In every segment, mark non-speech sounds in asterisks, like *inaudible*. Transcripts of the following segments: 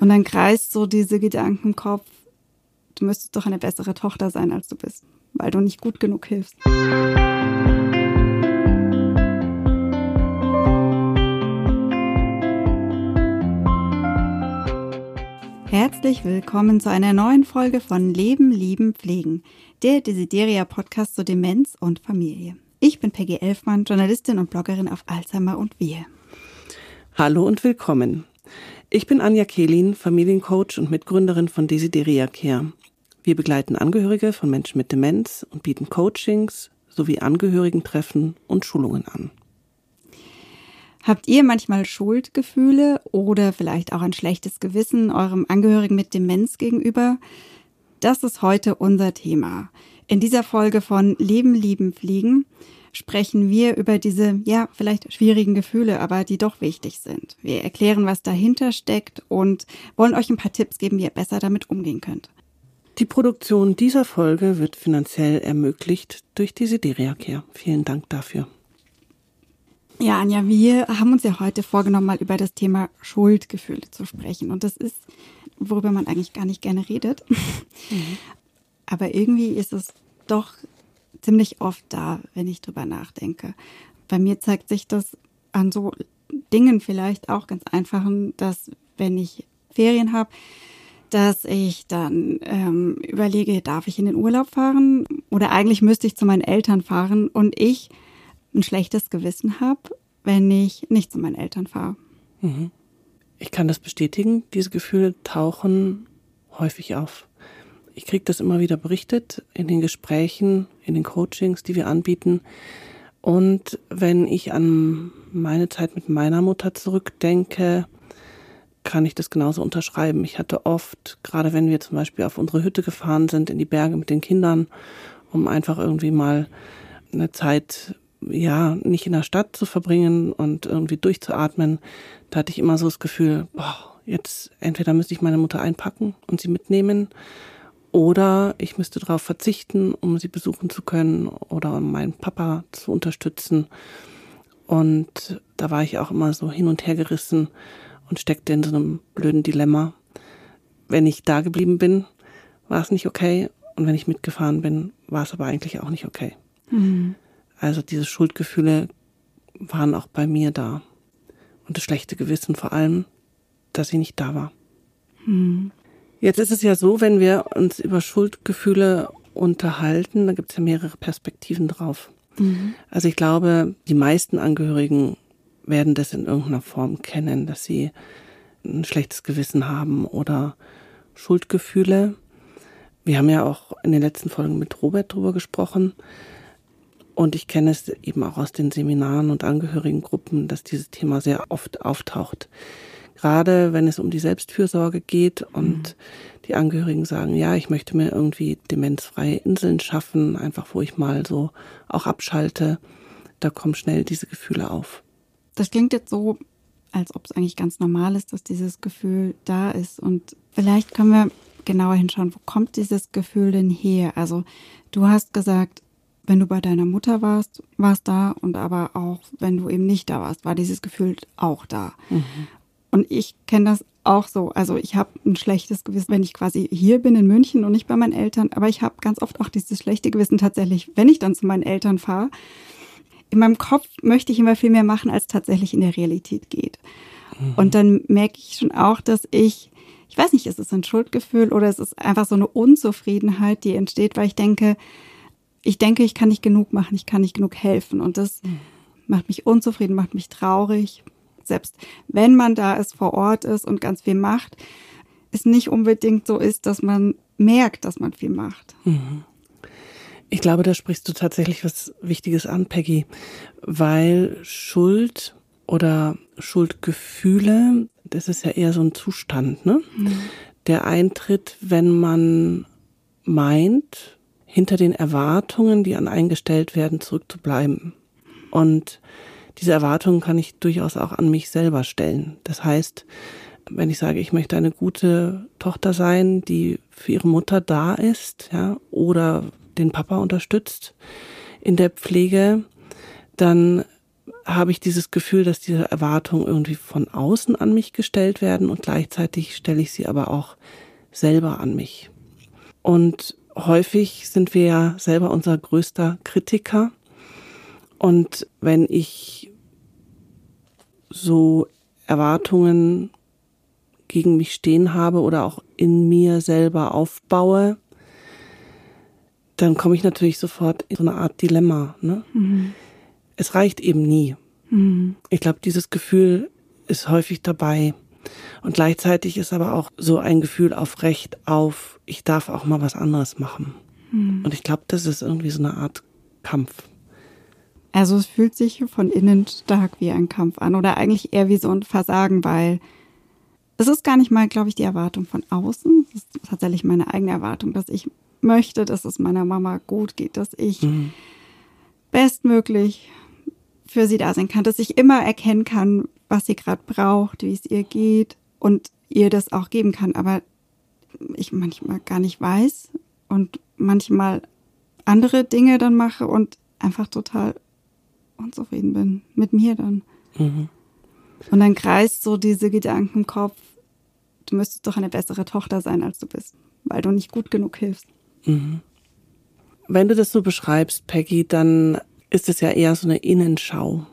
Und dann kreist so diese Gedanken im Kopf, du müsstest doch eine bessere Tochter sein, als du bist, weil du nicht gut genug hilfst. Herzlich willkommen zu einer neuen Folge von Leben, Lieben, Pflegen, der Desideria Podcast zu Demenz und Familie. Ich bin Peggy Elfmann, Journalistin und Bloggerin auf Alzheimer und Wir. Hallo und willkommen. Ich bin Anja Kehlin, Familiencoach und Mitgründerin von Desideria Care. Wir begleiten Angehörige von Menschen mit Demenz und bieten Coachings sowie Angehörigentreffen und Schulungen an. Habt ihr manchmal Schuldgefühle oder vielleicht auch ein schlechtes Gewissen eurem Angehörigen mit Demenz gegenüber? Das ist heute unser Thema. In dieser Folge von Leben, Lieben, Fliegen sprechen wir über diese, ja, vielleicht schwierigen Gefühle, aber die doch wichtig sind. Wir erklären, was dahinter steckt und wollen euch ein paar Tipps geben, wie ihr besser damit umgehen könnt. Die Produktion dieser Folge wird finanziell ermöglicht durch die Sideria Care. Vielen Dank dafür. Ja, Anja, wir haben uns ja heute vorgenommen, mal über das Thema Schuldgefühle zu sprechen. Und das ist, worüber man eigentlich gar nicht gerne redet. Mhm. *laughs* Aber irgendwie ist es doch ziemlich oft da, wenn ich drüber nachdenke. Bei mir zeigt sich das an so Dingen vielleicht auch ganz einfachen, dass wenn ich Ferien habe, dass ich dann ähm, überlege, darf ich in den Urlaub fahren oder eigentlich müsste ich zu meinen Eltern fahren und ich ein schlechtes Gewissen habe, wenn ich nicht zu meinen Eltern fahre. Mhm. Ich kann das bestätigen. Diese Gefühle tauchen häufig auf ich kriege das immer wieder berichtet in den Gesprächen, in den Coachings, die wir anbieten. Und wenn ich an meine Zeit mit meiner Mutter zurückdenke, kann ich das genauso unterschreiben. Ich hatte oft, gerade wenn wir zum Beispiel auf unsere Hütte gefahren sind, in die Berge mit den Kindern, um einfach irgendwie mal eine Zeit, ja, nicht in der Stadt zu verbringen und irgendwie durchzuatmen, da hatte ich immer so das Gefühl, boah, jetzt entweder müsste ich meine Mutter einpacken und sie mitnehmen oder ich müsste darauf verzichten, um sie besuchen zu können oder um meinen Papa zu unterstützen. Und da war ich auch immer so hin und her gerissen und steckte in so einem blöden Dilemma. Wenn ich da geblieben bin, war es nicht okay. Und wenn ich mitgefahren bin, war es aber eigentlich auch nicht okay. Mhm. Also diese Schuldgefühle waren auch bei mir da. Und das schlechte Gewissen vor allem, dass ich nicht da war. Mhm. Jetzt ist es ja so, wenn wir uns über Schuldgefühle unterhalten, da gibt es ja mehrere Perspektiven drauf. Mhm. Also ich glaube, die meisten Angehörigen werden das in irgendeiner Form kennen, dass sie ein schlechtes Gewissen haben oder Schuldgefühle. Wir haben ja auch in den letzten Folgen mit Robert drüber gesprochen. Und ich kenne es eben auch aus den Seminaren und Angehörigengruppen, dass dieses Thema sehr oft auftaucht gerade wenn es um die Selbstfürsorge geht und mhm. die Angehörigen sagen, ja, ich möchte mir irgendwie demenzfreie Inseln schaffen, einfach wo ich mal so auch abschalte, da kommen schnell diese Gefühle auf. Das klingt jetzt so, als ob es eigentlich ganz normal ist, dass dieses Gefühl da ist. Und vielleicht können wir genauer hinschauen, wo kommt dieses Gefühl denn her? Also du hast gesagt, wenn du bei deiner Mutter warst, war es da und aber auch wenn du eben nicht da warst, war dieses Gefühl auch da. Mhm. Und ich kenne das auch so. Also ich habe ein schlechtes Gewissen, wenn ich quasi hier bin in München und nicht bei meinen Eltern. Aber ich habe ganz oft auch dieses schlechte Gewissen tatsächlich, wenn ich dann zu meinen Eltern fahre. In meinem Kopf möchte ich immer viel mehr machen, als tatsächlich in der Realität geht. Mhm. Und dann merke ich schon auch, dass ich, ich weiß nicht, ist es ein Schuldgefühl oder es ist einfach so eine Unzufriedenheit, die entsteht, weil ich denke, ich denke, ich kann nicht genug machen, ich kann nicht genug helfen. Und das mhm. macht mich unzufrieden, macht mich traurig, selbst wenn man da ist, vor Ort ist und ganz viel macht, es nicht unbedingt so ist, dass man merkt, dass man viel macht. Mhm. Ich glaube, da sprichst du tatsächlich was Wichtiges an, Peggy, weil Schuld oder Schuldgefühle, das ist ja eher so ein Zustand, ne? Mhm. Der eintritt, wenn man meint, hinter den Erwartungen, die an eingestellt werden, zurückzubleiben. Und diese Erwartungen kann ich durchaus auch an mich selber stellen. Das heißt, wenn ich sage, ich möchte eine gute Tochter sein, die für ihre Mutter da ist, ja, oder den Papa unterstützt in der Pflege, dann habe ich dieses Gefühl, dass diese Erwartungen irgendwie von außen an mich gestellt werden und gleichzeitig stelle ich sie aber auch selber an mich. Und häufig sind wir ja selber unser größter Kritiker. Und wenn ich so Erwartungen gegen mich stehen habe oder auch in mir selber aufbaue, dann komme ich natürlich sofort in so eine Art Dilemma. Ne? Mhm. Es reicht eben nie. Mhm. Ich glaube, dieses Gefühl ist häufig dabei. Und gleichzeitig ist aber auch so ein Gefühl auf Recht auf, ich darf auch mal was anderes machen. Mhm. Und ich glaube, das ist irgendwie so eine Art Kampf. Also es fühlt sich von innen stark wie ein Kampf an oder eigentlich eher wie so ein Versagen, weil es ist gar nicht mal, glaube ich, die Erwartung von außen. Es ist tatsächlich meine eigene Erwartung, dass ich möchte, dass es meiner Mama gut geht, dass ich mhm. bestmöglich für sie da sein kann, dass ich immer erkennen kann, was sie gerade braucht, wie es ihr geht und ihr das auch geben kann. Aber ich manchmal gar nicht weiß und manchmal andere Dinge dann mache und einfach total unzufrieden bin mit mir dann. Mhm. Und dann kreist so diese Gedanken im Kopf, du müsstest doch eine bessere Tochter sein, als du bist, weil du nicht gut genug hilfst. Mhm. Wenn du das so beschreibst, Peggy, dann ist es ja eher so eine Innenschau.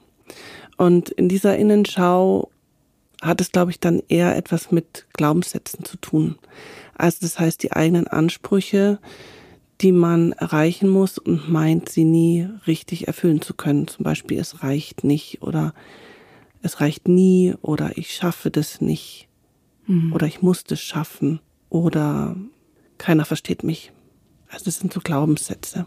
Und in dieser Innenschau hat es, glaube ich, dann eher etwas mit Glaubenssätzen zu tun. Also das heißt, die eigenen Ansprüche, die man erreichen muss und meint, sie nie richtig erfüllen zu können. Zum Beispiel, es reicht nicht oder es reicht nie oder ich schaffe das nicht mhm. oder ich muss das schaffen oder keiner versteht mich. Also das sind so Glaubenssätze.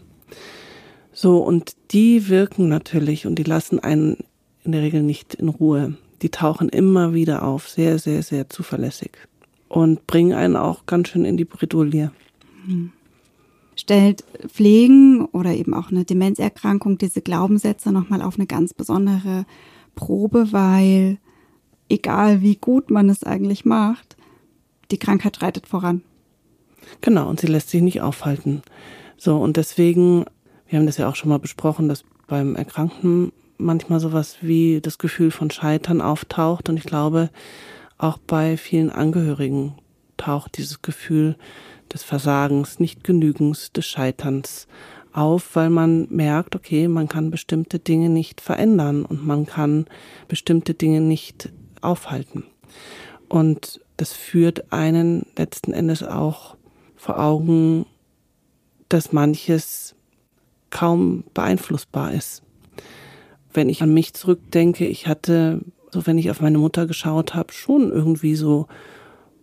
So, und die wirken natürlich und die lassen einen in der Regel nicht in Ruhe. Die tauchen immer wieder auf, sehr, sehr, sehr zuverlässig und bringen einen auch ganz schön in die Bredouille. Mhm stellt Pflegen oder eben auch eine Demenzerkrankung diese Glaubenssätze nochmal auf eine ganz besondere Probe, weil egal wie gut man es eigentlich macht, die Krankheit schreitet voran. Genau, und sie lässt sich nicht aufhalten. So, und deswegen, wir haben das ja auch schon mal besprochen, dass beim Erkrankten manchmal sowas wie das Gefühl von Scheitern auftaucht. Und ich glaube, auch bei vielen Angehörigen taucht dieses Gefühl des Versagens, Nicht-Genügens, des Scheiterns auf, weil man merkt, okay, man kann bestimmte Dinge nicht verändern und man kann bestimmte Dinge nicht aufhalten. Und das führt einen letzten Endes auch vor Augen, dass manches kaum beeinflussbar ist. Wenn ich an mich zurückdenke, ich hatte, so wenn ich auf meine Mutter geschaut habe, schon irgendwie so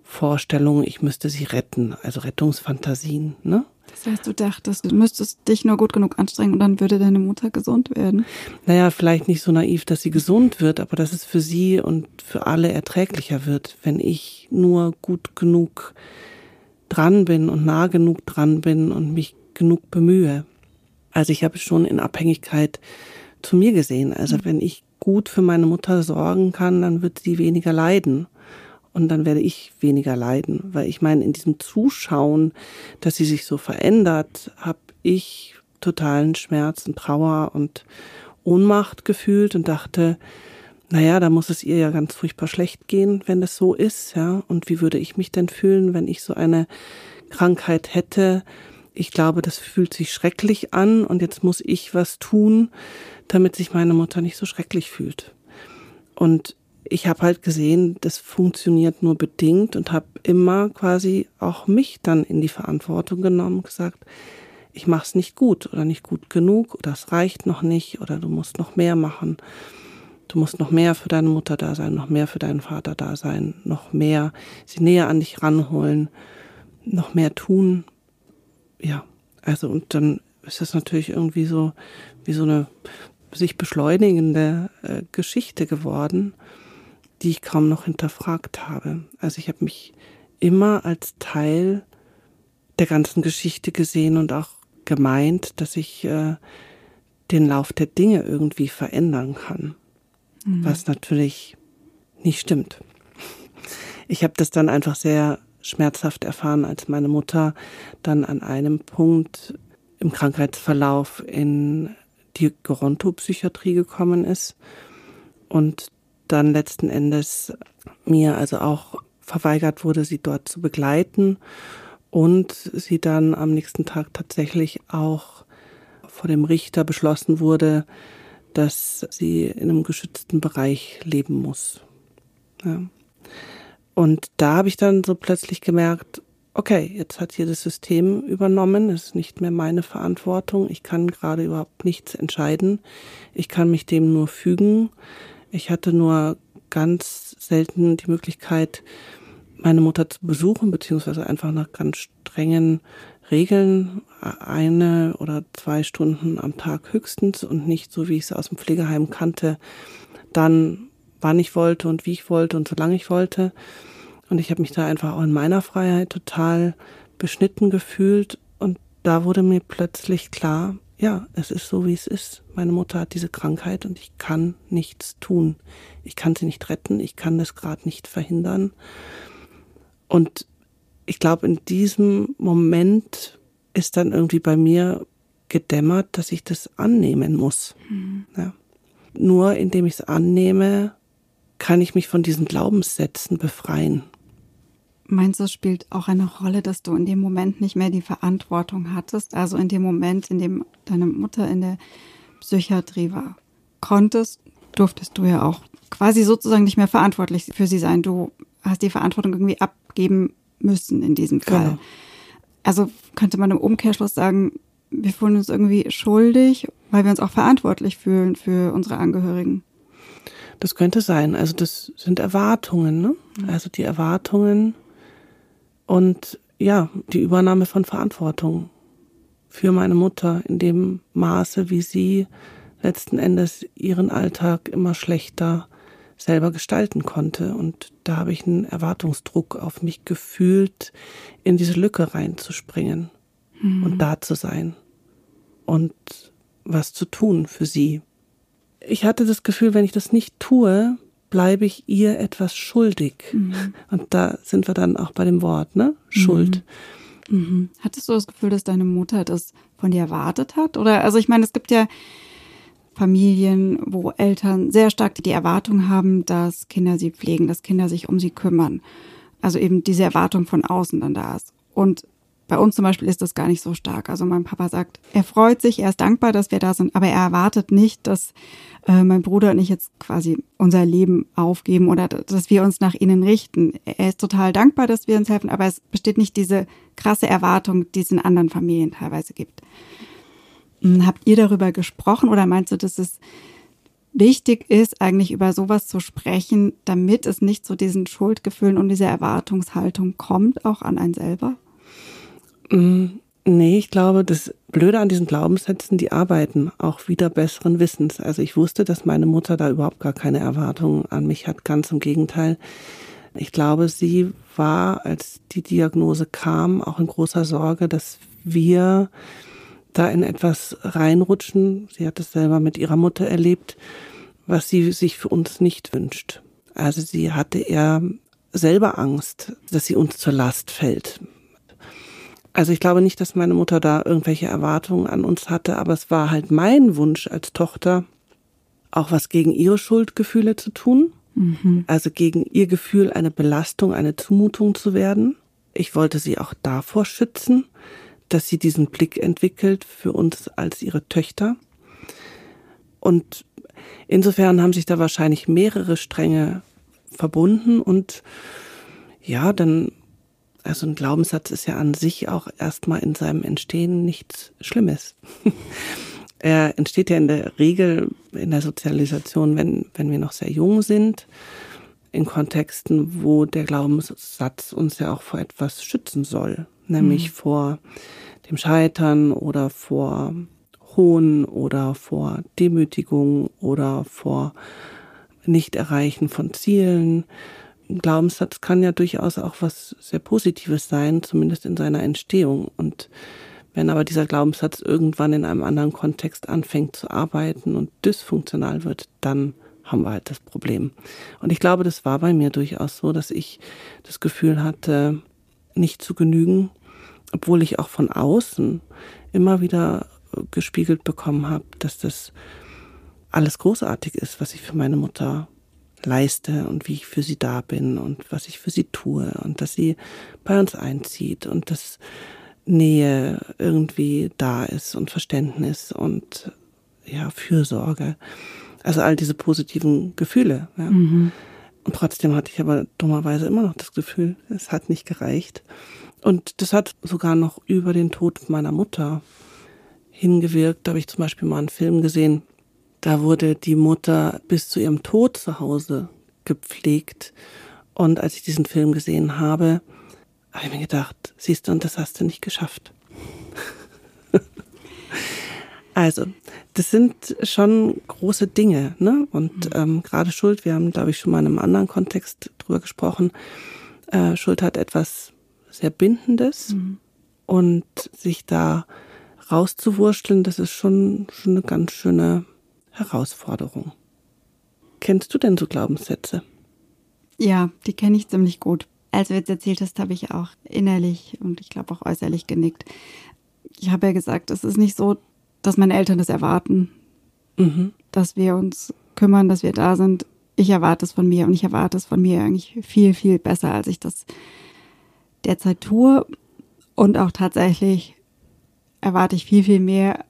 Vorstellungen, ich müsste sie retten, also Rettungsfantasien, ne? Das heißt, du dachtest, du müsstest dich nur gut genug anstrengen und dann würde deine Mutter gesund werden. Naja, vielleicht nicht so naiv, dass sie gesund wird, aber dass es für sie und für alle erträglicher wird, wenn ich nur gut genug dran bin und nah genug dran bin und mich genug bemühe. Also ich habe schon in Abhängigkeit zu mir gesehen. Also wenn ich gut für meine Mutter sorgen kann, dann wird sie weniger leiden und dann werde ich weniger leiden. Weil ich meine, in diesem Zuschauen, dass sie sich so verändert, habe ich totalen Schmerz und Trauer und Ohnmacht gefühlt und dachte, naja, da muss es ihr ja ganz furchtbar schlecht gehen, wenn das so ist, ja. Und wie würde ich mich denn fühlen, wenn ich so eine Krankheit hätte? Ich glaube, das fühlt sich schrecklich an und jetzt muss ich was tun, damit sich meine Mutter nicht so schrecklich fühlt. Und ich habe halt gesehen, das funktioniert nur bedingt und habe immer quasi auch mich dann in die Verantwortung genommen, gesagt, ich mache es nicht gut oder nicht gut genug oder es reicht noch nicht oder du musst noch mehr machen. Du musst noch mehr für deine Mutter da sein, noch mehr für deinen Vater da sein, noch mehr sie näher an dich ranholen, noch mehr tun. Ja, also und dann ist das natürlich irgendwie so wie so eine sich beschleunigende äh, Geschichte geworden die ich kaum noch hinterfragt habe. Also ich habe mich immer als Teil der ganzen Geschichte gesehen und auch gemeint, dass ich äh, den Lauf der Dinge irgendwie verändern kann, mhm. was natürlich nicht stimmt. Ich habe das dann einfach sehr schmerzhaft erfahren, als meine Mutter dann an einem Punkt im Krankheitsverlauf in die Gerontopsychiatrie gekommen ist und dann letzten Endes mir also auch verweigert wurde, sie dort zu begleiten und sie dann am nächsten Tag tatsächlich auch vor dem Richter beschlossen wurde, dass sie in einem geschützten Bereich leben muss. Ja. Und da habe ich dann so plötzlich gemerkt, okay, jetzt hat hier das System übernommen, es ist nicht mehr meine Verantwortung, ich kann gerade überhaupt nichts entscheiden, ich kann mich dem nur fügen. Ich hatte nur ganz selten die Möglichkeit, meine Mutter zu besuchen, beziehungsweise einfach nach ganz strengen Regeln, eine oder zwei Stunden am Tag höchstens und nicht so, wie ich es aus dem Pflegeheim kannte, dann wann ich wollte und wie ich wollte und solange ich wollte. Und ich habe mich da einfach auch in meiner Freiheit total beschnitten gefühlt. Und da wurde mir plötzlich klar, ja, es ist so, wie es ist. Meine Mutter hat diese Krankheit und ich kann nichts tun. Ich kann sie nicht retten, ich kann das gerade nicht verhindern. Und ich glaube, in diesem Moment ist dann irgendwie bei mir gedämmert, dass ich das annehmen muss. Mhm. Ja. Nur indem ich es annehme, kann ich mich von diesen Glaubenssätzen befreien. Meinst du, es spielt auch eine Rolle, dass du in dem Moment nicht mehr die Verantwortung hattest? Also in dem Moment, in dem deine Mutter in der Psychiatrie war, konntest, durftest du ja auch quasi sozusagen nicht mehr verantwortlich für sie sein. Du hast die Verantwortung irgendwie abgeben müssen in diesem Fall. Genau. Also könnte man im Umkehrschluss sagen, wir fühlen uns irgendwie schuldig, weil wir uns auch verantwortlich fühlen für unsere Angehörigen. Das könnte sein. Also das sind Erwartungen, ne? Also die Erwartungen und ja, die Übernahme von Verantwortung für meine Mutter in dem Maße, wie sie letzten Endes ihren Alltag immer schlechter selber gestalten konnte. Und da habe ich einen Erwartungsdruck auf mich gefühlt, in diese Lücke reinzuspringen mhm. und da zu sein und was zu tun für sie. Ich hatte das Gefühl, wenn ich das nicht tue, bleibe ich ihr etwas schuldig. Mhm. Und da sind wir dann auch bei dem Wort, ne? Schuld. Mhm. Mhm. Hattest du das Gefühl, dass deine Mutter das von dir erwartet hat? Oder, also ich meine, es gibt ja Familien, wo Eltern sehr stark die Erwartung haben, dass Kinder sie pflegen, dass Kinder sich um sie kümmern. Also eben diese Erwartung von außen dann da ist. Und bei uns zum Beispiel ist das gar nicht so stark. Also mein Papa sagt, er freut sich, er ist dankbar, dass wir da sind, aber er erwartet nicht, dass äh, mein Bruder und ich jetzt quasi unser Leben aufgeben oder dass wir uns nach ihnen richten. Er ist total dankbar, dass wir uns helfen, aber es besteht nicht diese krasse Erwartung, die es in anderen Familien teilweise gibt. Hm, habt ihr darüber gesprochen oder meinst du, dass es wichtig ist, eigentlich über sowas zu sprechen, damit es nicht zu diesen Schuldgefühlen und dieser Erwartungshaltung kommt, auch an einen selber? Mm, nee, ich glaube, das Blöde an diesen Glaubenssätzen, die arbeiten auch wieder besseren Wissens. Also ich wusste, dass meine Mutter da überhaupt gar keine Erwartungen an mich hat, ganz im Gegenteil. Ich glaube, sie war, als die Diagnose kam, auch in großer Sorge, dass wir da in etwas reinrutschen. Sie hat es selber mit ihrer Mutter erlebt, was sie sich für uns nicht wünscht. Also sie hatte eher selber Angst, dass sie uns zur Last fällt. Also ich glaube nicht, dass meine Mutter da irgendwelche Erwartungen an uns hatte, aber es war halt mein Wunsch als Tochter, auch was gegen ihre Schuldgefühle zu tun. Mhm. Also gegen ihr Gefühl, eine Belastung, eine Zumutung zu werden. Ich wollte sie auch davor schützen, dass sie diesen Blick entwickelt für uns als ihre Töchter. Und insofern haben sich da wahrscheinlich mehrere Stränge verbunden und ja, dann also ein Glaubenssatz ist ja an sich auch erstmal in seinem Entstehen nichts Schlimmes. *laughs* er entsteht ja in der Regel in der Sozialisation, wenn, wenn wir noch sehr jung sind, in Kontexten, wo der Glaubenssatz uns ja auch vor etwas schützen soll, nämlich mhm. vor dem Scheitern oder vor Hohn oder vor Demütigung oder vor Nicht-Erreichen von Zielen Glaubenssatz kann ja durchaus auch was sehr Positives sein, zumindest in seiner Entstehung. Und wenn aber dieser Glaubenssatz irgendwann in einem anderen Kontext anfängt zu arbeiten und dysfunktional wird, dann haben wir halt das Problem. Und ich glaube, das war bei mir durchaus so, dass ich das Gefühl hatte, nicht zu genügen, obwohl ich auch von außen immer wieder gespiegelt bekommen habe, dass das alles großartig ist, was ich für meine Mutter leiste und wie ich für sie da bin und was ich für sie tue und dass sie bei uns einzieht und dass Nähe irgendwie da ist und Verständnis und ja, Fürsorge. Also all diese positiven Gefühle. Ja. Mhm. Und trotzdem hatte ich aber dummerweise immer noch das Gefühl, es hat nicht gereicht. Und das hat sogar noch über den Tod meiner Mutter hingewirkt. Da habe ich zum Beispiel mal einen Film gesehen, da wurde die Mutter bis zu ihrem Tod zu Hause gepflegt. Und als ich diesen Film gesehen habe, habe ich mir gedacht, siehst du, und das hast du nicht geschafft. *laughs* also, das sind schon große Dinge, ne? Und mhm. ähm, gerade Schuld, wir haben, glaube ich, schon mal in einem anderen Kontext drüber gesprochen. Äh, Schuld hat etwas sehr Bindendes mhm. und sich da rauszuwurschteln, das ist schon, schon eine ganz schöne Herausforderung. Kennst du denn so Glaubenssätze? Ja, die kenne ich ziemlich gut. Als du jetzt erzählt hast, habe ich auch innerlich und ich glaube auch äußerlich genickt. Ich habe ja gesagt, es ist nicht so, dass meine Eltern das erwarten, mhm. dass wir uns kümmern, dass wir da sind. Ich erwarte es von mir und ich erwarte es von mir eigentlich viel, viel besser, als ich das derzeit tue. Und auch tatsächlich erwarte ich viel, viel mehr,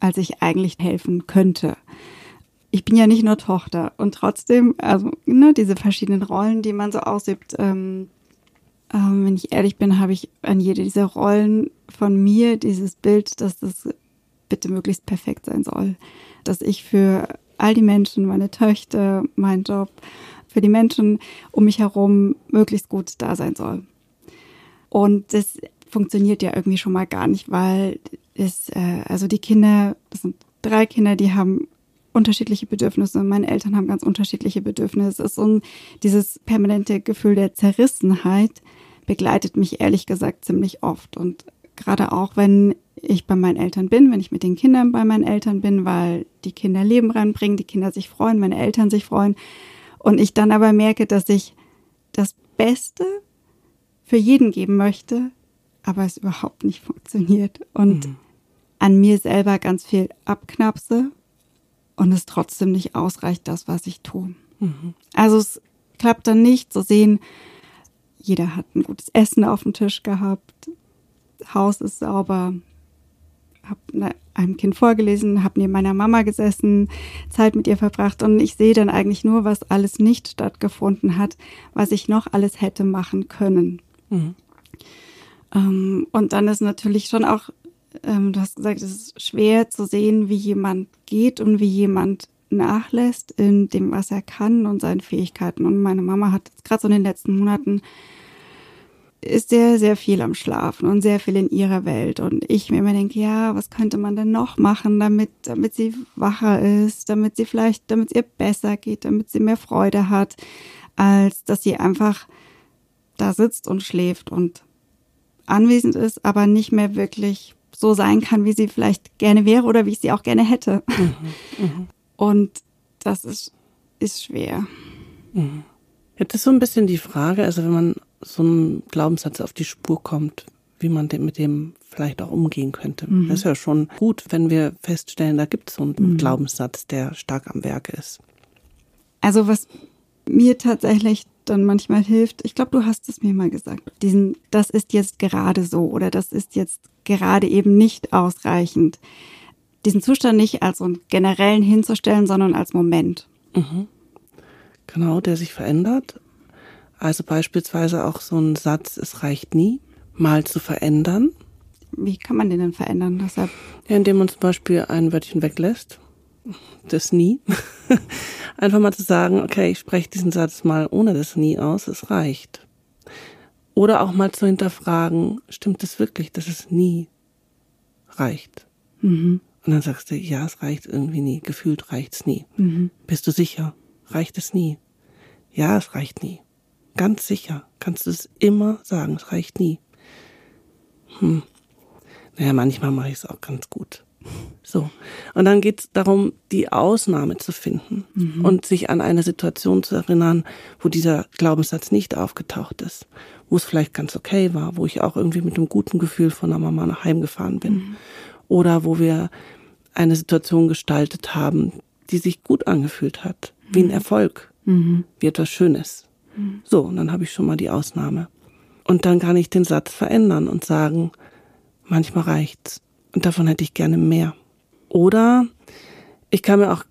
als ich eigentlich helfen könnte. Ich bin ja nicht nur Tochter und trotzdem, also ne, diese verschiedenen Rollen, die man so ausübt, ähm, ähm, wenn ich ehrlich bin, habe ich an jede dieser Rollen von mir dieses Bild, dass das bitte möglichst perfekt sein soll. Dass ich für all die Menschen, meine Töchter, mein Job, für die Menschen um mich herum möglichst gut da sein soll. Und das funktioniert ja irgendwie schon mal gar nicht, weil es, äh, also die Kinder, das sind drei Kinder, die haben unterschiedliche Bedürfnisse. Meine Eltern haben ganz unterschiedliche Bedürfnisse. Es ist so dieses permanente Gefühl der Zerrissenheit begleitet mich ehrlich gesagt ziemlich oft. Und gerade auch, wenn ich bei meinen Eltern bin, wenn ich mit den Kindern bei meinen Eltern bin, weil die Kinder Leben reinbringen, die Kinder sich freuen, meine Eltern sich freuen. Und ich dann aber merke, dass ich das Beste für jeden geben möchte, aber es überhaupt nicht funktioniert. Und mhm an mir selber ganz viel abknapse und es trotzdem nicht ausreicht, das, was ich tue. Mhm. Also es klappt dann nicht zu sehen, jeder hat ein gutes Essen auf dem Tisch gehabt, Haus ist sauber, habe ne, einem Kind vorgelesen, habe neben meiner Mama gesessen, Zeit mit ihr verbracht und ich sehe dann eigentlich nur, was alles nicht stattgefunden hat, was ich noch alles hätte machen können. Mhm. Ähm, und dann ist natürlich schon auch ähm, du hast gesagt, es ist schwer zu sehen, wie jemand geht und wie jemand nachlässt in dem, was er kann und seinen Fähigkeiten. Und meine Mama hat gerade so in den letzten Monaten ist sehr, sehr viel am Schlafen und sehr viel in ihrer Welt. Und ich mir immer denke, ja, was könnte man denn noch machen, damit, damit sie wacher ist, damit sie vielleicht, damit es ihr besser geht, damit sie mehr Freude hat, als dass sie einfach da sitzt und schläft und anwesend ist, aber nicht mehr wirklich so sein kann, wie sie vielleicht gerne wäre oder wie ich sie auch gerne hätte. Mhm, mh. Und das ist, ist schwer. Mhm. Jetzt ist so ein bisschen die Frage, also wenn man so einem Glaubenssatz auf die Spur kommt, wie man mit dem vielleicht auch umgehen könnte. Mhm. Das ist ja schon gut, wenn wir feststellen, da gibt es so einen mhm. Glaubenssatz, der stark am Werke ist. Also was mir tatsächlich dann manchmal hilft, ich glaube, du hast es mir mal gesagt, diesen, das ist jetzt gerade so oder das ist jetzt gerade eben nicht ausreichend. Diesen Zustand nicht als so einen generellen hinzustellen, sondern als Moment. Mhm. Genau, der sich verändert. Also beispielsweise auch so ein Satz, es reicht nie, mal zu verändern. Wie kann man den denn verändern? Deshalb? Ja, indem man zum Beispiel ein Wörtchen weglässt. Das nie. *laughs* Einfach mal zu sagen, okay, ich spreche diesen Satz mal ohne das nie aus, es reicht. Oder auch mal zu hinterfragen, stimmt es wirklich, dass es nie reicht? Mhm. Und dann sagst du, ja, es reicht irgendwie nie. Gefühlt reicht es nie. Mhm. Bist du sicher? Reicht es nie? Ja, es reicht nie. Ganz sicher kannst du es immer sagen, es reicht nie. Hm. Naja, manchmal mache ich es auch ganz gut. So. Und dann geht es darum, die Ausnahme zu finden mhm. und sich an eine Situation zu erinnern, wo dieser Glaubenssatz nicht aufgetaucht ist, wo es vielleicht ganz okay war, wo ich auch irgendwie mit einem guten Gefühl von der Mama nach Heim gefahren bin. Mhm. Oder wo wir eine Situation gestaltet haben, die sich gut angefühlt hat, wie ein mhm. Erfolg, mhm. wie etwas Schönes. Mhm. So, und dann habe ich schon mal die Ausnahme. Und dann kann ich den Satz verändern und sagen, manchmal reicht's. Und davon hätte ich gerne mehr. Oder ich kann mir auch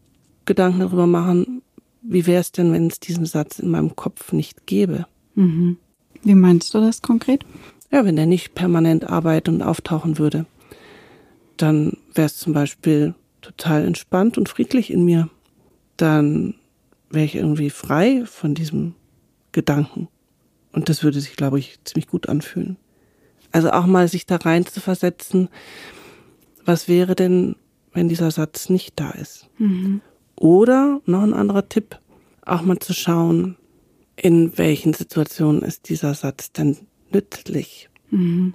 Gedanken darüber machen, wie wäre es denn, wenn es diesen Satz in meinem Kopf nicht gäbe? Mhm. Wie meinst du das konkret? Ja, wenn der nicht permanent arbeiten und auftauchen würde, dann wäre es zum Beispiel total entspannt und friedlich in mir. Dann wäre ich irgendwie frei von diesem Gedanken. Und das würde sich, glaube ich, ziemlich gut anfühlen. Also auch mal sich da rein zu versetzen, was wäre denn, wenn dieser Satz nicht da ist? Mhm. Oder noch ein anderer Tipp, auch mal zu schauen, in welchen Situationen ist dieser Satz denn nützlich. Mhm.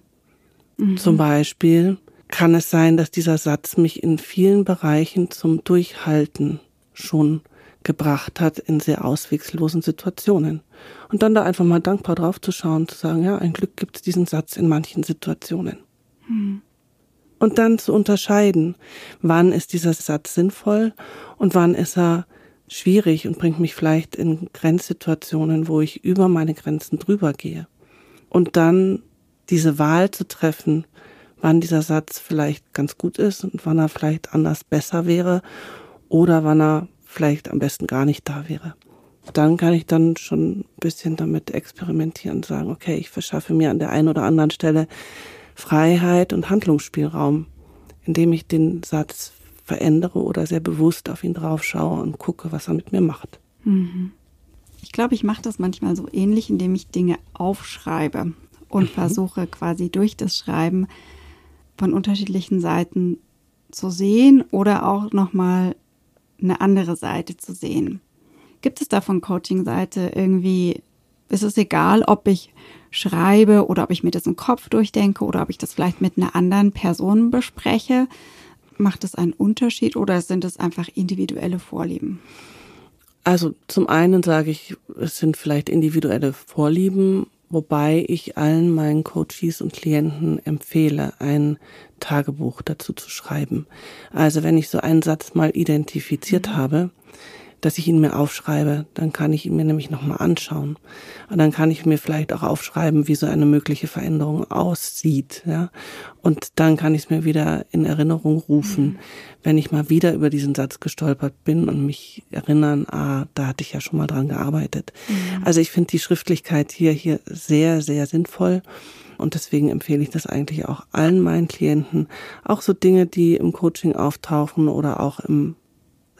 Mhm. Zum Beispiel kann es sein, dass dieser Satz mich in vielen Bereichen zum Durchhalten schon gebracht hat in sehr auswegslosen Situationen. Und dann da einfach mal dankbar drauf zu schauen, zu sagen, ja, ein Glück gibt es diesen Satz in manchen Situationen. Mhm. Und dann zu unterscheiden, wann ist dieser Satz sinnvoll und wann ist er schwierig und bringt mich vielleicht in Grenzsituationen, wo ich über meine Grenzen drüber gehe. Und dann diese Wahl zu treffen, wann dieser Satz vielleicht ganz gut ist und wann er vielleicht anders besser wäre oder wann er vielleicht am besten gar nicht da wäre. Dann kann ich dann schon ein bisschen damit experimentieren und sagen, okay, ich verschaffe mir an der einen oder anderen Stelle Freiheit und Handlungsspielraum, indem ich den Satz verändere oder sehr bewusst auf ihn drauf schaue und gucke, was er mit mir macht. Mhm. Ich glaube, ich mache das manchmal so ähnlich, indem ich Dinge aufschreibe und mhm. versuche quasi durch das Schreiben von unterschiedlichen Seiten zu sehen oder auch nochmal eine andere Seite zu sehen. Gibt es da von Coaching-Seite irgendwie, ist es egal, ob ich schreibe oder ob ich mir das im Kopf durchdenke oder ob ich das vielleicht mit einer anderen Person bespreche? Macht es einen Unterschied oder sind es einfach individuelle Vorlieben? Also zum einen sage ich, es sind vielleicht individuelle Vorlieben, wobei ich allen meinen Coaches und Klienten empfehle, ein Tagebuch dazu zu schreiben. Also wenn ich so einen Satz mal identifiziert mhm. habe, dass ich ihn mir aufschreibe. Dann kann ich ihn mir nämlich nochmal anschauen. Und dann kann ich mir vielleicht auch aufschreiben, wie so eine mögliche Veränderung aussieht. Ja? Und dann kann ich es mir wieder in Erinnerung rufen, mhm. wenn ich mal wieder über diesen Satz gestolpert bin und mich erinnern, ah, da hatte ich ja schon mal dran gearbeitet. Mhm. Also ich finde die Schriftlichkeit hier, hier sehr, sehr sinnvoll. Und deswegen empfehle ich das eigentlich auch allen meinen Klienten. Auch so Dinge, die im Coaching auftauchen oder auch im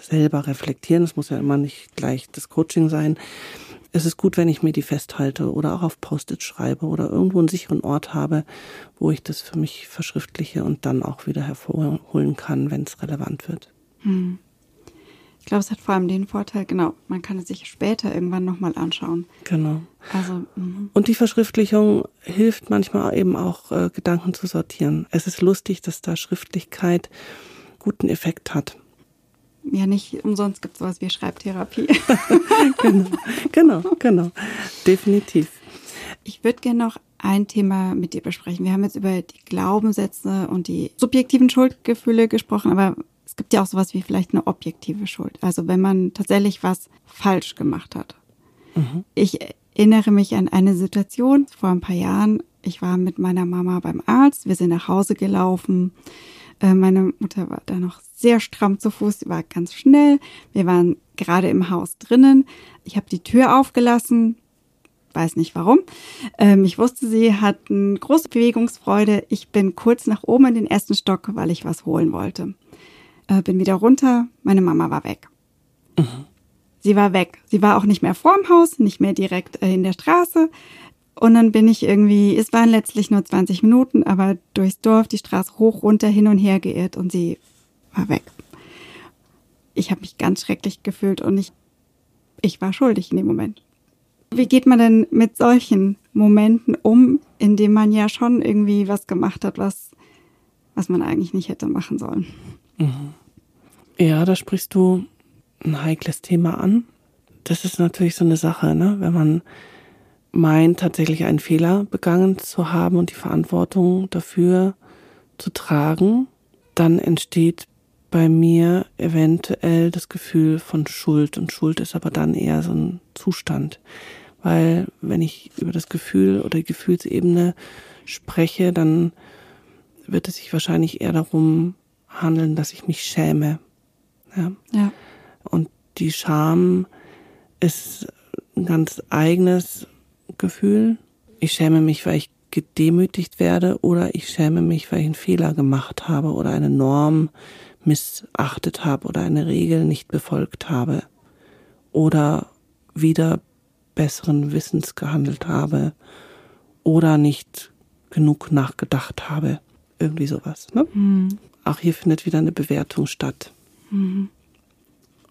selber reflektieren. Es muss ja immer nicht gleich das Coaching sein. Es ist gut, wenn ich mir die festhalte oder auch auf Post-it schreibe oder irgendwo einen sicheren Ort habe, wo ich das für mich verschriftliche und dann auch wieder hervorholen kann, wenn es relevant wird. Hm. Ich glaube, es hat vor allem den Vorteil, genau, man kann es sich später irgendwann nochmal anschauen. Genau. Also, mh. und die Verschriftlichung hilft manchmal eben auch, äh, Gedanken zu sortieren. Es ist lustig, dass da Schriftlichkeit guten Effekt hat ja nicht umsonst gibt es sowas wie Schreibtherapie. *laughs* genau, genau, genau. Definitiv. Ich würde gerne noch ein Thema mit dir besprechen. Wir haben jetzt über die Glaubenssätze und die subjektiven Schuldgefühle gesprochen, aber es gibt ja auch sowas wie vielleicht eine objektive Schuld. Also wenn man tatsächlich was falsch gemacht hat. Mhm. Ich erinnere mich an eine Situation vor ein paar Jahren. Ich war mit meiner Mama beim Arzt. Wir sind nach Hause gelaufen. Äh, meine Mutter war da noch sehr stramm zu Fuß, sie war ganz schnell. Wir waren gerade im Haus drinnen. Ich habe die Tür aufgelassen, weiß nicht warum. Ähm, ich wusste, sie hat eine große Bewegungsfreude. Ich bin kurz nach oben in den ersten Stock, weil ich was holen wollte. Äh, bin wieder runter, meine Mama war weg. Mhm. Sie war weg. Sie war auch nicht mehr vorm Haus, nicht mehr direkt äh, in der Straße. Und dann bin ich irgendwie, es waren letztlich nur 20 Minuten, aber durchs Dorf, die Straße hoch, runter, hin und her geirrt und sie war weg. Ich habe mich ganz schrecklich gefühlt und ich, ich war schuldig in dem Moment. Wie geht man denn mit solchen Momenten um, in dem man ja schon irgendwie was gemacht hat, was, was man eigentlich nicht hätte machen sollen? Mhm. Ja, da sprichst du ein heikles Thema an. Das ist natürlich so eine Sache, ne? wenn man meint, tatsächlich einen Fehler begangen zu haben und die Verantwortung dafür zu tragen, dann entsteht bei mir eventuell das Gefühl von Schuld und Schuld ist aber dann eher so ein Zustand, weil wenn ich über das Gefühl oder die Gefühlsebene spreche, dann wird es sich wahrscheinlich eher darum handeln, dass ich mich schäme. Ja. ja. Und die Scham ist ein ganz eigenes Gefühl. Ich schäme mich, weil ich gedemütigt werde oder ich schäme mich, weil ich einen Fehler gemacht habe oder eine Norm missachtet habe oder eine Regel nicht befolgt habe oder wieder besseren Wissens gehandelt habe oder nicht genug nachgedacht habe. Irgendwie sowas. Ne? Mhm. Auch hier findet wieder eine Bewertung statt. Mhm.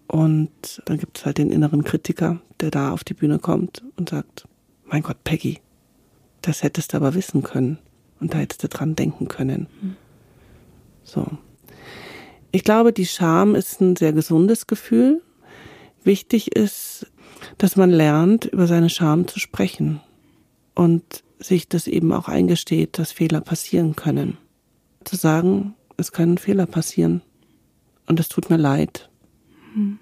Und dann gibt es halt den inneren Kritiker, der da auf die Bühne kommt und sagt, mein Gott, Peggy, das hättest du aber wissen können und da hättest du dran denken können. Mhm. So. Ich glaube, die Scham ist ein sehr gesundes Gefühl. Wichtig ist, dass man lernt, über seine Scham zu sprechen und sich das eben auch eingesteht, dass Fehler passieren können. Zu sagen, es können Fehler passieren und es tut mir leid. Mhm.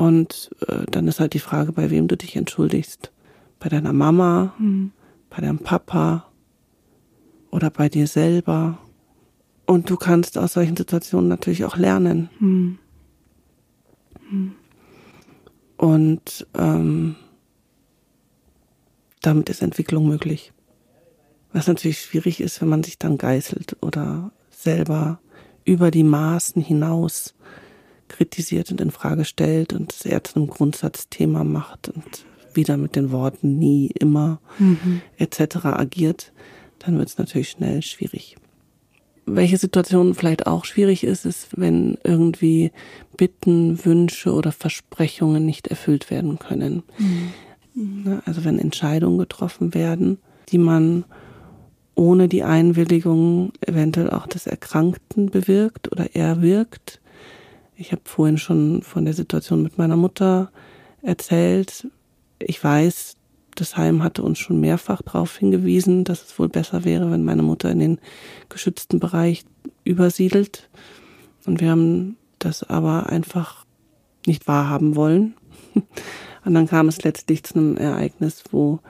Und äh, dann ist halt die Frage, bei wem du dich entschuldigst. Bei deiner Mama, mhm. bei deinem Papa oder bei dir selber. Und du kannst aus solchen Situationen natürlich auch lernen. Mhm. Und ähm, damit ist Entwicklung möglich. Was natürlich schwierig ist, wenn man sich dann geißelt oder selber über die Maßen hinaus kritisiert und in Frage stellt und es eher zu einem Grundsatzthema macht und wieder mit den Worten nie, immer mhm. etc. agiert, dann wird es natürlich schnell schwierig. Welche Situation vielleicht auch schwierig ist, ist, wenn irgendwie Bitten, Wünsche oder Versprechungen nicht erfüllt werden können. Mhm. Ne, also wenn Entscheidungen getroffen werden, die man ohne die Einwilligung eventuell auch des Erkrankten bewirkt oder erwirkt. Ich habe vorhin schon von der Situation mit meiner Mutter erzählt. Ich weiß, das Heim hatte uns schon mehrfach darauf hingewiesen, dass es wohl besser wäre, wenn meine Mutter in den geschützten Bereich übersiedelt. Und wir haben das aber einfach nicht wahrhaben wollen. *laughs* Und dann kam es letztlich zu einem Ereignis, wo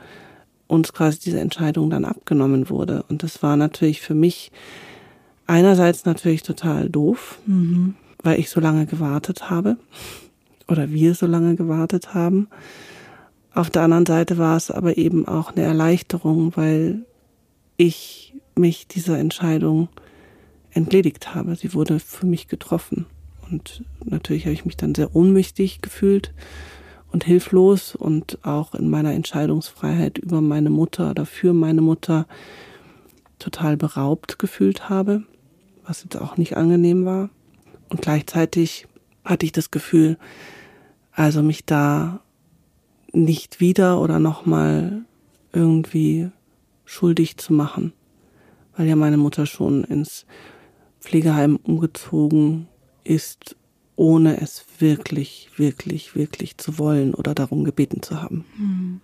uns quasi diese Entscheidung dann abgenommen wurde. Und das war natürlich für mich einerseits natürlich total doof, mhm. Weil ich so lange gewartet habe oder wir so lange gewartet haben. Auf der anderen Seite war es aber eben auch eine Erleichterung, weil ich mich dieser Entscheidung entledigt habe. Sie wurde für mich getroffen. Und natürlich habe ich mich dann sehr ohnmächtig gefühlt und hilflos und auch in meiner Entscheidungsfreiheit über meine Mutter oder für meine Mutter total beraubt gefühlt habe, was jetzt auch nicht angenehm war. Und gleichzeitig hatte ich das Gefühl, also mich da nicht wieder oder nochmal irgendwie schuldig zu machen, weil ja meine Mutter schon ins Pflegeheim umgezogen ist ohne es wirklich, wirklich, wirklich zu wollen oder darum gebeten zu haben, mhm.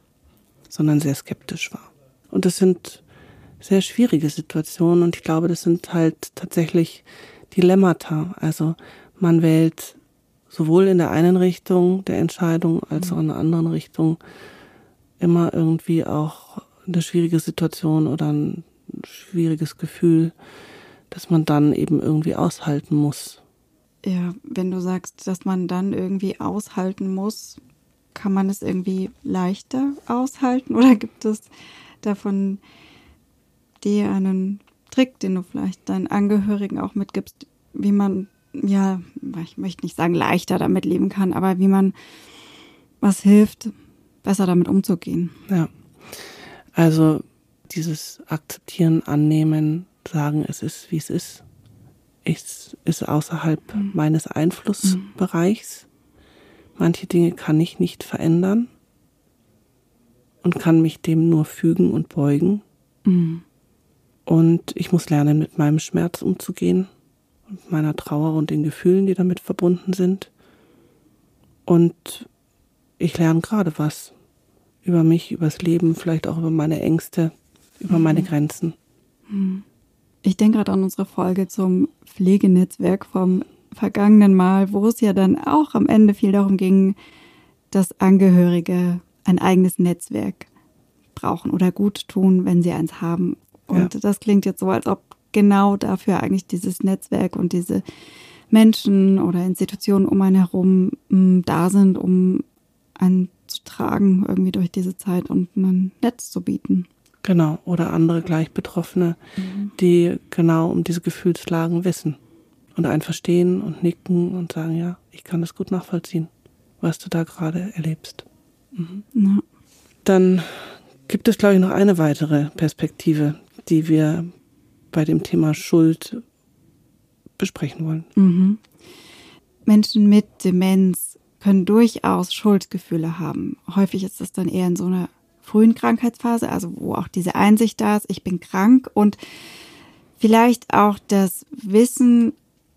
sondern sehr skeptisch war. Und das sind sehr schwierige Situationen und ich glaube, das sind halt tatsächlich Dilemmata. Also man wählt sowohl in der einen Richtung der Entscheidung als auch in der anderen Richtung immer irgendwie auch eine schwierige Situation oder ein schwieriges Gefühl, das man dann eben irgendwie aushalten muss. Ja, wenn du sagst, dass man dann irgendwie aushalten muss, kann man es irgendwie leichter aushalten *laughs* oder gibt es davon dir einen Trick, den du vielleicht deinen Angehörigen auch mitgibst, wie man, ja, ich möchte nicht sagen leichter damit leben kann, aber wie man was hilft, besser damit umzugehen? Ja, also dieses Akzeptieren, Annehmen, sagen, es ist, wie es ist ist, ist außerhalb mhm. meines Einflussbereichs. Manche Dinge kann ich nicht verändern und kann mich dem nur fügen und beugen. Mhm. Und ich muss lernen, mit meinem Schmerz umzugehen und meiner Trauer und den Gefühlen, die damit verbunden sind. Und ich lerne gerade was über mich, über das Leben, vielleicht auch über meine Ängste, über mhm. meine Grenzen. Ich denke gerade an unsere Folge zum Pflegenetzwerk vom vergangenen Mal, wo es ja dann auch am Ende viel darum ging, dass Angehörige ein eigenes Netzwerk brauchen oder gut tun, wenn sie eins haben. Und ja. das klingt jetzt so, als ob genau dafür eigentlich dieses Netzwerk und diese Menschen oder Institutionen um einen herum m, mm, da sind, um einen zu tragen irgendwie durch diese Zeit und ein Netz zu bieten. Genau, oder andere gleich Betroffene, mhm. die genau um diese Gefühlslagen wissen und einen verstehen und nicken und sagen, ja, ich kann das gut nachvollziehen, was du da gerade erlebst. Mhm. Ja. Dann gibt es, glaube ich, noch eine weitere Perspektive, die wir bei dem Thema Schuld besprechen wollen. Mhm. Menschen mit Demenz können durchaus Schuldgefühle haben. Häufig ist das dann eher in so einer frühen Krankheitsphase, also wo auch diese Einsicht da ist, ich bin krank und vielleicht auch das Wissen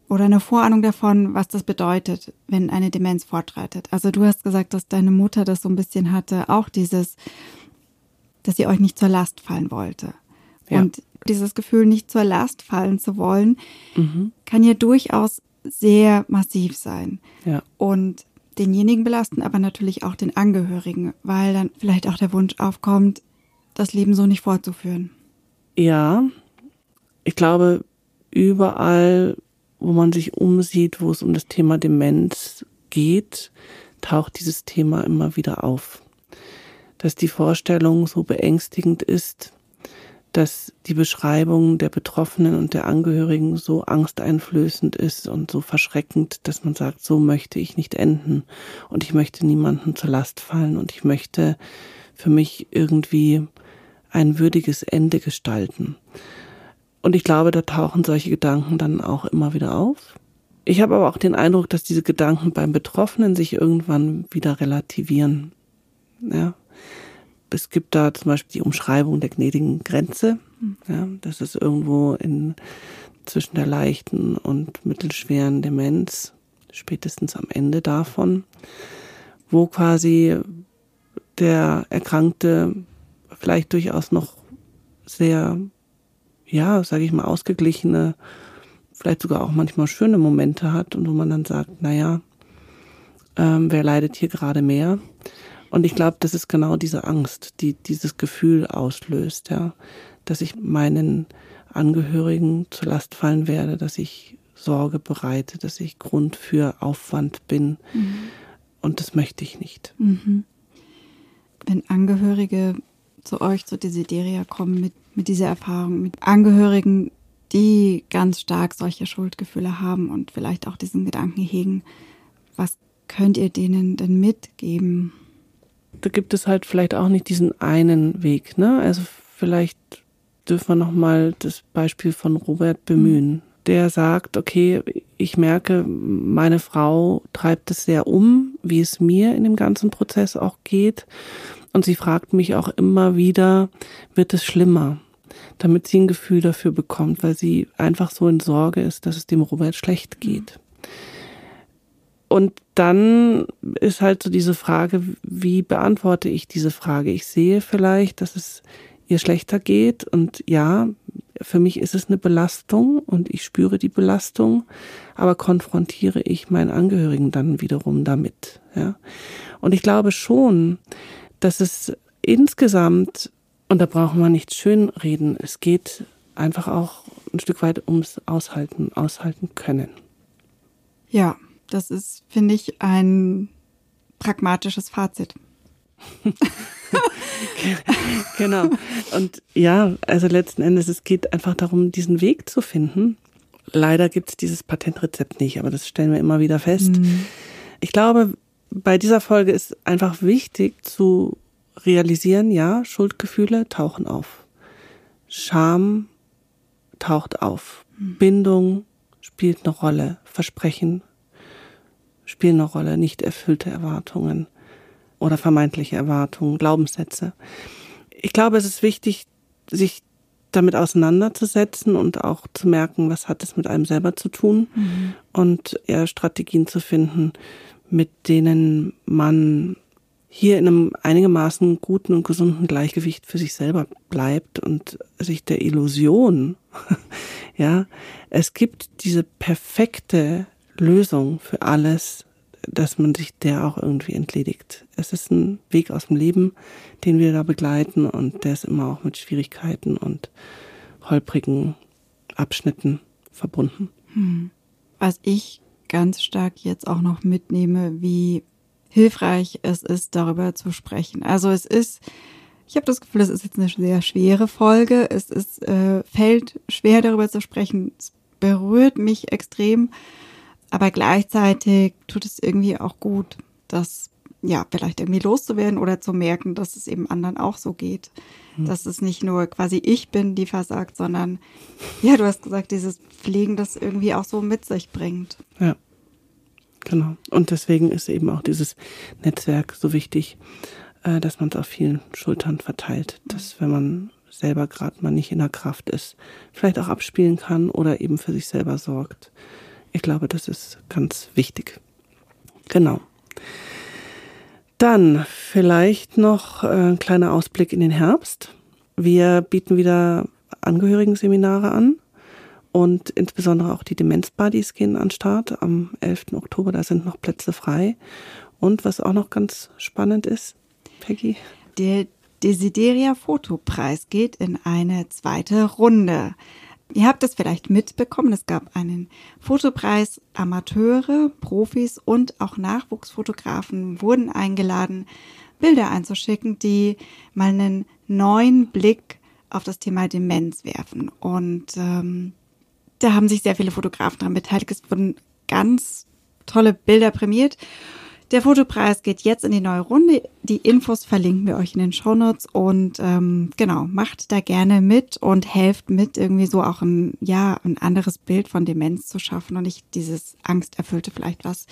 oder eine Vorahnung davon, was das bedeutet, wenn eine Demenz fortschreitet. Also du hast gesagt, dass deine Mutter das so ein bisschen hatte, auch dieses, dass sie euch nicht zur Last fallen wollte. Ja. Und dieses Gefühl, nicht zur Last fallen zu wollen, mhm. kann ja durchaus sehr massiv sein. Ja. Und denjenigen belasten, aber natürlich auch den Angehörigen, weil dann vielleicht auch der Wunsch aufkommt, das Leben so nicht fortzuführen. Ja, ich glaube, überall wo man sich umsieht, wo es um das Thema Demenz geht, taucht dieses Thema immer wieder auf. Dass die Vorstellung so beängstigend ist, dass die Beschreibung der Betroffenen und der Angehörigen so angsteinflößend ist und so verschreckend, dass man sagt, so möchte ich nicht enden und ich möchte niemanden zur Last fallen und ich möchte für mich irgendwie ein würdiges Ende gestalten. Und ich glaube, da tauchen solche Gedanken dann auch immer wieder auf. Ich habe aber auch den Eindruck, dass diese Gedanken beim Betroffenen sich irgendwann wieder relativieren. Ja. Es gibt da zum Beispiel die Umschreibung der gnädigen Grenze. Ja, das ist irgendwo in, zwischen der leichten und mittelschweren Demenz, spätestens am Ende davon, wo quasi der Erkrankte vielleicht durchaus noch sehr ja, sage ich mal, ausgeglichene, vielleicht sogar auch manchmal schöne Momente hat und wo man dann sagt, naja, ähm, wer leidet hier gerade mehr? Und ich glaube, das ist genau diese Angst, die dieses Gefühl auslöst, ja, dass ich meinen Angehörigen zur Last fallen werde, dass ich Sorge bereite, dass ich Grund für Aufwand bin. Mhm. Und das möchte ich nicht. Mhm. Wenn Angehörige zu euch, zu Desideria kommen mit, mit dieser Erfahrung, mit Angehörigen, die ganz stark solche Schuldgefühle haben und vielleicht auch diesen Gedanken hegen. Was könnt ihr denen denn mitgeben? Da gibt es halt vielleicht auch nicht diesen einen Weg, ne? Also vielleicht dürfen wir nochmal das Beispiel von Robert bemühen. Mhm. Der sagt, okay, ich merke, meine Frau treibt es sehr um, wie es mir in dem ganzen Prozess auch geht. Und sie fragt mich auch immer wieder, wird es schlimmer? Damit sie ein Gefühl dafür bekommt, weil sie einfach so in Sorge ist, dass es dem Robert schlecht geht. Und dann ist halt so diese Frage, wie beantworte ich diese Frage? Ich sehe vielleicht, dass es ihr schlechter geht und ja, für mich ist es eine Belastung und ich spüre die Belastung, aber konfrontiere ich meinen Angehörigen dann wiederum damit, ja. Und ich glaube schon, dass es insgesamt, und da brauchen wir nicht schön reden, es geht einfach auch ein Stück weit ums Aushalten, aushalten können. Ja, das ist, finde ich, ein pragmatisches Fazit. *laughs* genau. Und ja, also letzten Endes, es geht einfach darum, diesen Weg zu finden. Leider gibt es dieses Patentrezept nicht, aber das stellen wir immer wieder fest. Mhm. Ich glaube, bei dieser Folge ist einfach wichtig zu realisieren, ja, Schuldgefühle tauchen auf. Scham taucht auf. Mhm. Bindung spielt eine Rolle. Versprechen spielen eine Rolle. Nicht erfüllte Erwartungen oder vermeintliche Erwartungen, Glaubenssätze. Ich glaube, es ist wichtig, sich damit auseinanderzusetzen und auch zu merken, was hat es mit einem selber zu tun mhm. und eher Strategien zu finden, mit denen man hier in einem einigermaßen guten und gesunden Gleichgewicht für sich selber bleibt und sich der Illusion, *laughs* ja, es gibt diese perfekte Lösung für alles, dass man sich der auch irgendwie entledigt. Es ist ein Weg aus dem Leben, den wir da begleiten und der ist immer auch mit Schwierigkeiten und holprigen Abschnitten verbunden. Hm. Was ich ganz stark jetzt auch noch mitnehme, wie hilfreich es ist, darüber zu sprechen. Also es ist, ich habe das Gefühl, es ist jetzt eine sehr schwere Folge. Es ist, äh, fällt schwer, darüber zu sprechen. Es berührt mich extrem, aber gleichzeitig tut es irgendwie auch gut, das ja vielleicht irgendwie loszuwerden oder zu merken, dass es eben anderen auch so geht. Mhm. Dass es nicht nur quasi ich bin, die versagt, sondern ja, du hast gesagt, dieses Pflegen das irgendwie auch so mit sich bringt. Ja. Genau. Und deswegen ist eben auch dieses Netzwerk so wichtig, äh, dass man es auf vielen Schultern verteilt. Dass wenn man selber gerade mal nicht in der Kraft ist, vielleicht auch abspielen kann oder eben für sich selber sorgt. Ich glaube, das ist ganz wichtig. Genau. Dann vielleicht noch äh, ein kleiner Ausblick in den Herbst. Wir bieten wieder Angehörigenseminare an. Und insbesondere auch die Demenz-Buddies gehen an Start am 11. Oktober. Da sind noch Plätze frei. Und was auch noch ganz spannend ist, Peggy? Der Desideria Fotopreis geht in eine zweite Runde. Ihr habt es vielleicht mitbekommen, es gab einen Fotopreis. Amateure, Profis und auch Nachwuchsfotografen wurden eingeladen, Bilder einzuschicken, die mal einen neuen Blick auf das Thema Demenz werfen. Und ähm, da haben sich sehr viele Fotografen daran beteiligt. Es wurden ganz tolle Bilder prämiert. Der Fotopreis geht jetzt in die neue Runde. Die Infos verlinken wir euch in den Shownotes und ähm, genau, macht da gerne mit und helft mit, irgendwie so auch ein, ja, ein anderes Bild von Demenz zu schaffen und nicht dieses angsterfüllte vielleicht, was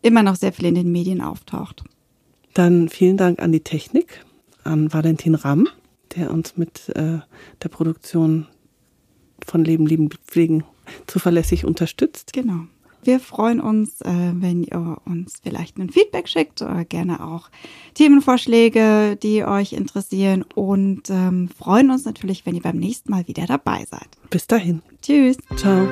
immer noch sehr viel in den Medien auftaucht. Dann vielen Dank an die Technik, an Valentin Ramm, der uns mit äh, der Produktion von Leben, Lieben, Pflegen zuverlässig unterstützt. Genau. Wir freuen uns, äh, wenn ihr uns vielleicht ein Feedback schickt oder gerne auch Themenvorschläge, die euch interessieren und ähm, freuen uns natürlich, wenn ihr beim nächsten Mal wieder dabei seid. Bis dahin. Tschüss. Ciao.